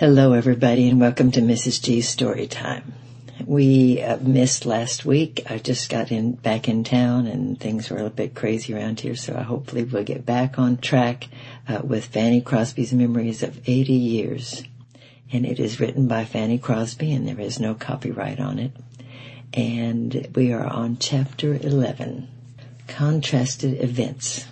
Hello, everybody, and welcome to Mrs. G's Story Time. We uh, missed last week. I just got in back in town, and things were a little bit crazy around here. So I hopefully we'll get back on track uh, with Fanny Crosby's Memories of 80 Years. And it is written by Fanny Crosby, and there is no copyright on it. And we are on Chapter 11, Contrasted Events.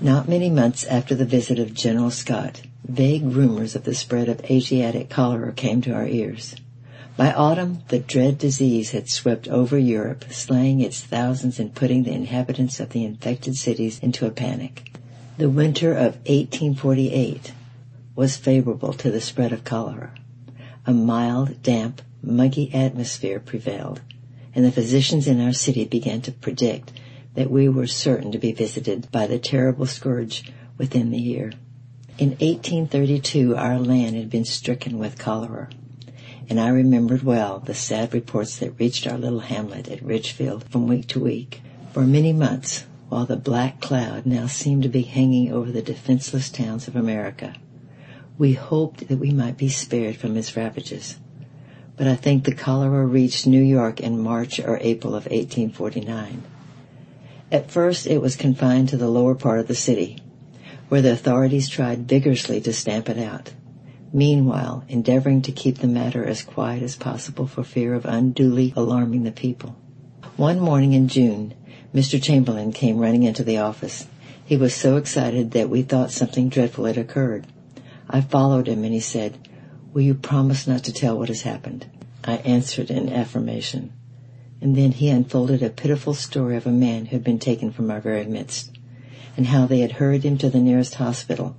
Not many months after the visit of General Scott, vague rumors of the spread of Asiatic cholera came to our ears. By autumn, the dread disease had swept over Europe, slaying its thousands and putting the inhabitants of the infected cities into a panic. The winter of 1848 was favorable to the spread of cholera. A mild, damp, muggy atmosphere prevailed, and the physicians in our city began to predict that we were certain to be visited by the terrible scourge within the year. In 1832, our land had been stricken with cholera, and I remembered well the sad reports that reached our little hamlet at Ridgefield from week to week. For many months, while the black cloud now seemed to be hanging over the defenseless towns of America, we hoped that we might be spared from its ravages. But I think the cholera reached New York in March or April of 1849. At first it was confined to the lower part of the city, where the authorities tried vigorously to stamp it out, meanwhile endeavoring to keep the matter as quiet as possible for fear of unduly alarming the people. One morning in June, Mr. Chamberlain came running into the office. He was so excited that we thought something dreadful had occurred. I followed him and he said, Will you promise not to tell what has happened? I answered in affirmation. And then he unfolded a pitiful story of a man who had been taken from our very midst and how they had hurried him to the nearest hospital,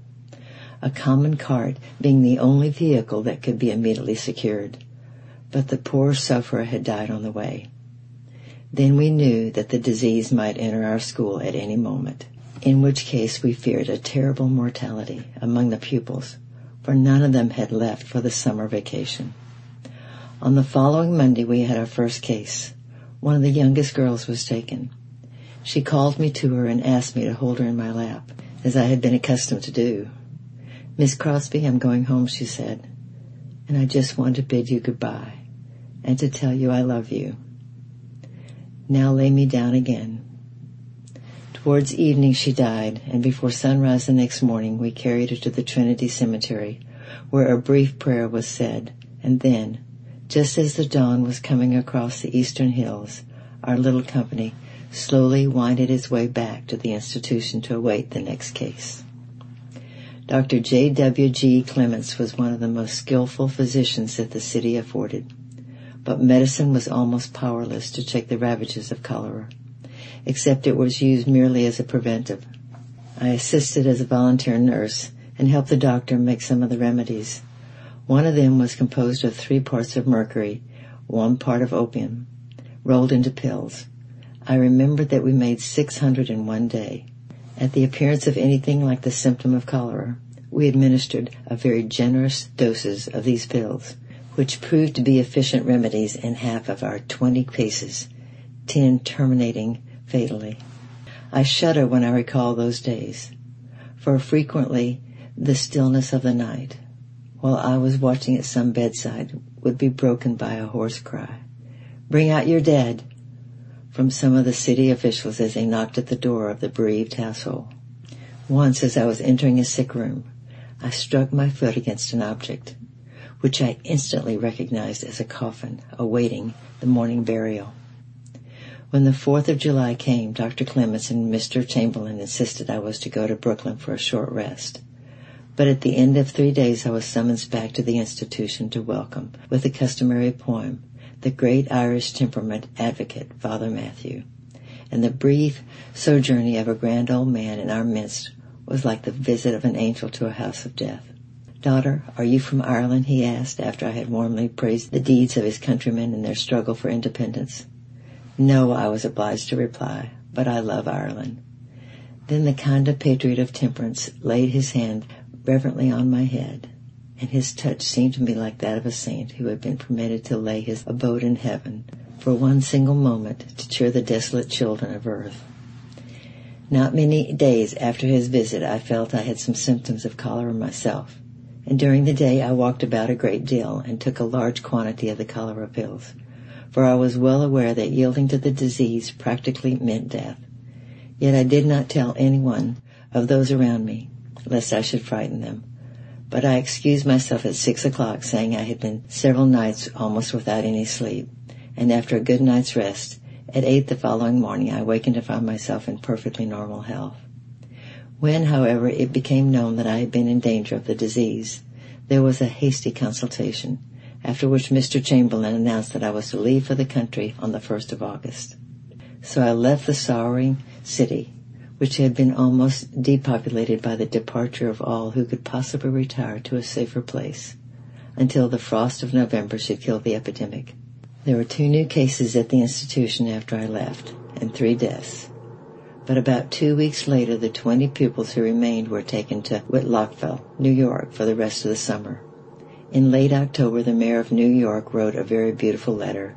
a common cart being the only vehicle that could be immediately secured. But the poor sufferer had died on the way. Then we knew that the disease might enter our school at any moment, in which case we feared a terrible mortality among the pupils, for none of them had left for the summer vacation. On the following Monday we had our first case. One of the youngest girls was taken. She called me to her and asked me to hold her in my lap, as I had been accustomed to do. Miss Crosby, I'm going home, she said, and I just want to bid you goodbye and to tell you I love you. Now lay me down again. Towards evening she died, and before sunrise the next morning we carried her to the Trinity Cemetery, where a brief prayer was said, and then, just as the dawn was coming across the eastern hills, our little company slowly winded his way back to the institution to await the next case. Dr. J. W. G. Clements was one of the most skillful physicians that the city afforded, but medicine was almost powerless to check the ravages of cholera, except it was used merely as a preventive. I assisted as a volunteer nurse and helped the doctor make some of the remedies. One of them was composed of three parts of mercury, one part of opium, rolled into pills. I remembered that we made 600 in one day. At the appearance of anything like the symptom of cholera, we administered a very generous doses of these pills, which proved to be efficient remedies in half of our 20 cases, 10 terminating fatally. I shudder when I recall those days, for frequently the stillness of the night, while I was watching at some bedside, would be broken by a hoarse cry. Bring out your dead! From some of the city officials as they knocked at the door of the bereaved household. Once, as I was entering a sick room, I struck my foot against an object, which I instantly recognized as a coffin awaiting the morning burial. When the 4th of July came, Dr. Clements and Mr. Chamberlain insisted I was to go to Brooklyn for a short rest. But at the end of three days I was summoned back to the institution to welcome, with the customary poem, the great Irish temperament advocate, Father Mathew. And the brief sojourning of a grand old man in our midst was like the visit of an angel to a house of death. Daughter, are you from Ireland? he asked after I had warmly praised the deeds of his countrymen in their struggle for independence. No, I was obliged to reply, but I love Ireland. Then the kind of patriot of temperance laid his hand reverently on my head and his touch seemed to me like that of a saint who had been permitted to lay his abode in heaven for one single moment to cheer the desolate children of earth. Not many days after his visit, I felt I had some symptoms of cholera myself, and during the day I walked about a great deal and took a large quantity of the cholera pills, for I was well aware that yielding to the disease practically meant death. Yet I did not tell anyone of those around me, lest I should frighten them. But I excused myself at six o'clock, saying I had been several nights almost without any sleep, and after a good night's rest, at eight the following morning I awakened to find myself in perfectly normal health. When, however, it became known that I had been in danger of the disease, there was a hasty consultation, after which Mr. Chamberlain announced that I was to leave for the country on the 1st of August. So I left the sorrowing city, which had been almost depopulated by the departure of all who could possibly retire to a safer place, until the frost of November should kill the epidemic. There were two new cases at the institution after I left, and three deaths. But about two weeks later, the 20 pupils who remained were taken to Whitlockville, New York, for the rest of the summer. In late October, the mayor of New York wrote a very beautiful letter,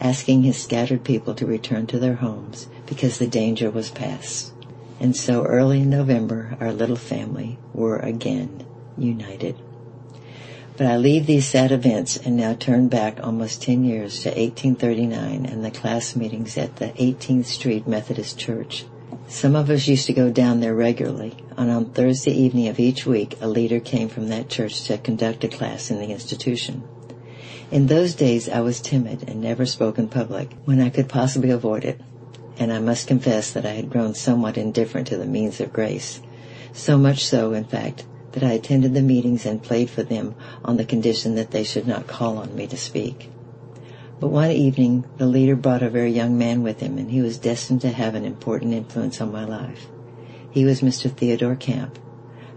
asking his scattered people to return to their homes because the danger was past. And so early in November, our little family were again united. But I leave these sad events and now turn back almost 10 years to 1839 and the class meetings at the 18th Street Methodist Church. Some of us used to go down there regularly, and on Thursday evening of each week, a leader came from that church to conduct a class in the institution. In those days, I was timid and never spoke in public when I could possibly avoid it, and I must confess that I had grown somewhat indifferent to the means of grace. So much so, in fact, that I attended the meetings and played for them on the condition that they should not call on me to speak. But one evening, the leader brought a very young man with him, and he was destined to have an important influence on my life. He was Mr. Theodore Camp,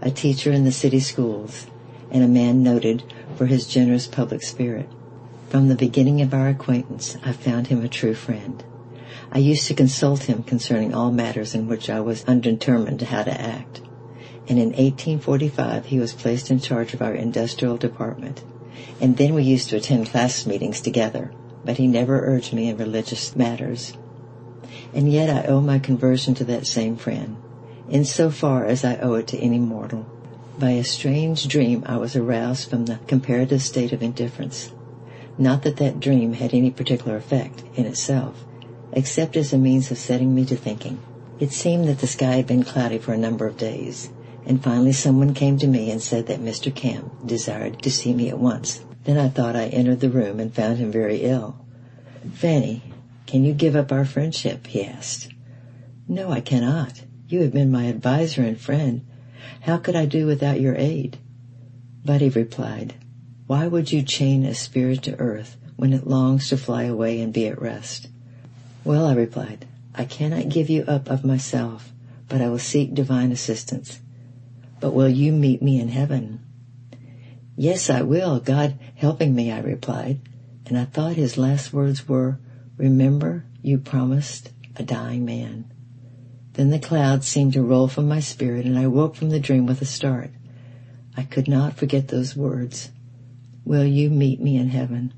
a teacher in the city schools, and a man noted for his generous public spirit. From the beginning of our acquaintance, I found him a true friend. I used to consult him concerning all matters in which I was undetermined how to act and in 1845 he was placed in charge of our industrial department. And then we used to attend class meetings together, but he never urged me in religious matters. And yet I owe my conversion to that same friend, in so far as I owe it to any mortal. By a strange dream I was aroused from the comparative state of indifference. Not that that dream had any particular effect in itself, except as a means of setting me to thinking. It seemed that the sky had been cloudy for a number of days, and finally someone came to me and said that Mr. Camp desired to see me at once. Then I thought I entered the room and found him very ill. Fanny, can you give up our friendship? he asked. No, I cannot. You have been my adviser and friend. How could I do without your aid? But he replied, why would you chain a spirit to earth when it longs to fly away and be at rest? Well, I replied, I cannot give you up of myself, but I will seek divine assistance but will you meet me in heaven? Yes, I will, God helping me, I replied. And I thought his last words were, remember you promised a dying man. Then the clouds seemed to roll from my spirit and I woke from the dream with a start. I could not forget those words. Will you meet me in heaven?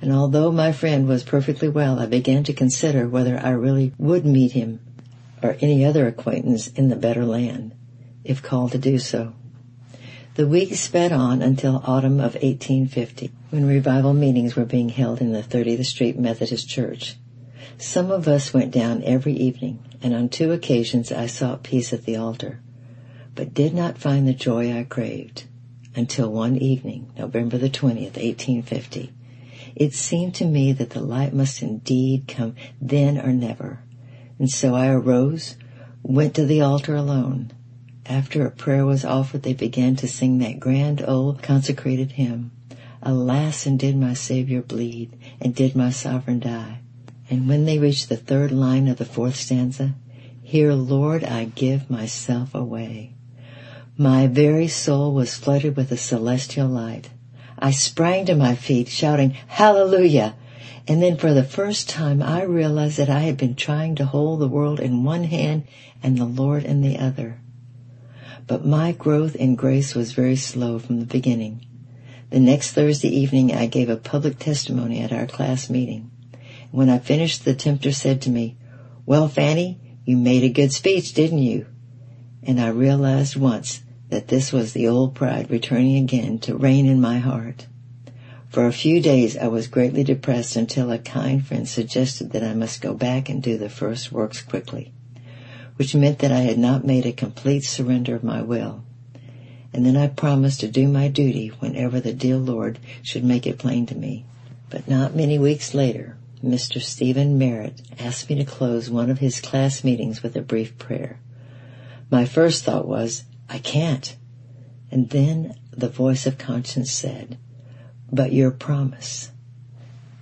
And although my friend was perfectly well, I began to consider whether I really would meet him or any other acquaintance in the better land if called to do so. The weeks sped on until autumn of 1850, when revival meetings were being held in the 30th Street Methodist Church. Some of us went down every evening, and on two occasions I sought peace at the altar, but did not find the joy I craved until one evening, November the 20th, 1850. It seemed to me that the light must indeed come then or never, and so I arose, went to the altar alone, after a prayer was offered, they began to sing that grand old consecrated hymn, Alas, and did my Savior bleed, and did my sovereign die? And when they reached the third line of the fourth stanza, Here, Lord, I give myself away. My very soul was flooded with a celestial light. I sprang to my feet shouting, Hallelujah! And then for the first time I realized that I had been trying to hold the world in one hand and the Lord in the other. But my growth in grace was very slow from the beginning. The next Thursday evening I gave a public testimony at our class meeting. When I finished, the tempter said to me, well, Fanny, you made a good speech, didn't you? And I realized once that this was the old pride returning again to reign in my heart. For a few days I was greatly depressed until a kind friend suggested that I must go back and do the first works quickly, which meant that I had not made a complete surrender of my will. And then I promised to do my duty whenever the dear Lord should make it plain to me. But not many weeks later, Mr. Stephen Merritt asked me to close one of his class meetings with a brief prayer. My first thought was, I can't. And then the voice of conscience said, but your promise.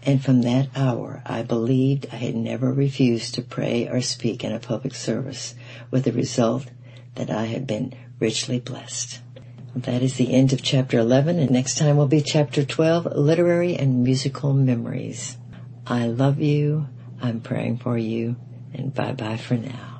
And from that hour, I believed I had never refused to pray or speak in a public service, with the result that I have been richly blessed. That is the end of chapter 11, and next time will be chapter 12, Literary and Musical Memories. I love you, I'm praying for you, and bye bye for now.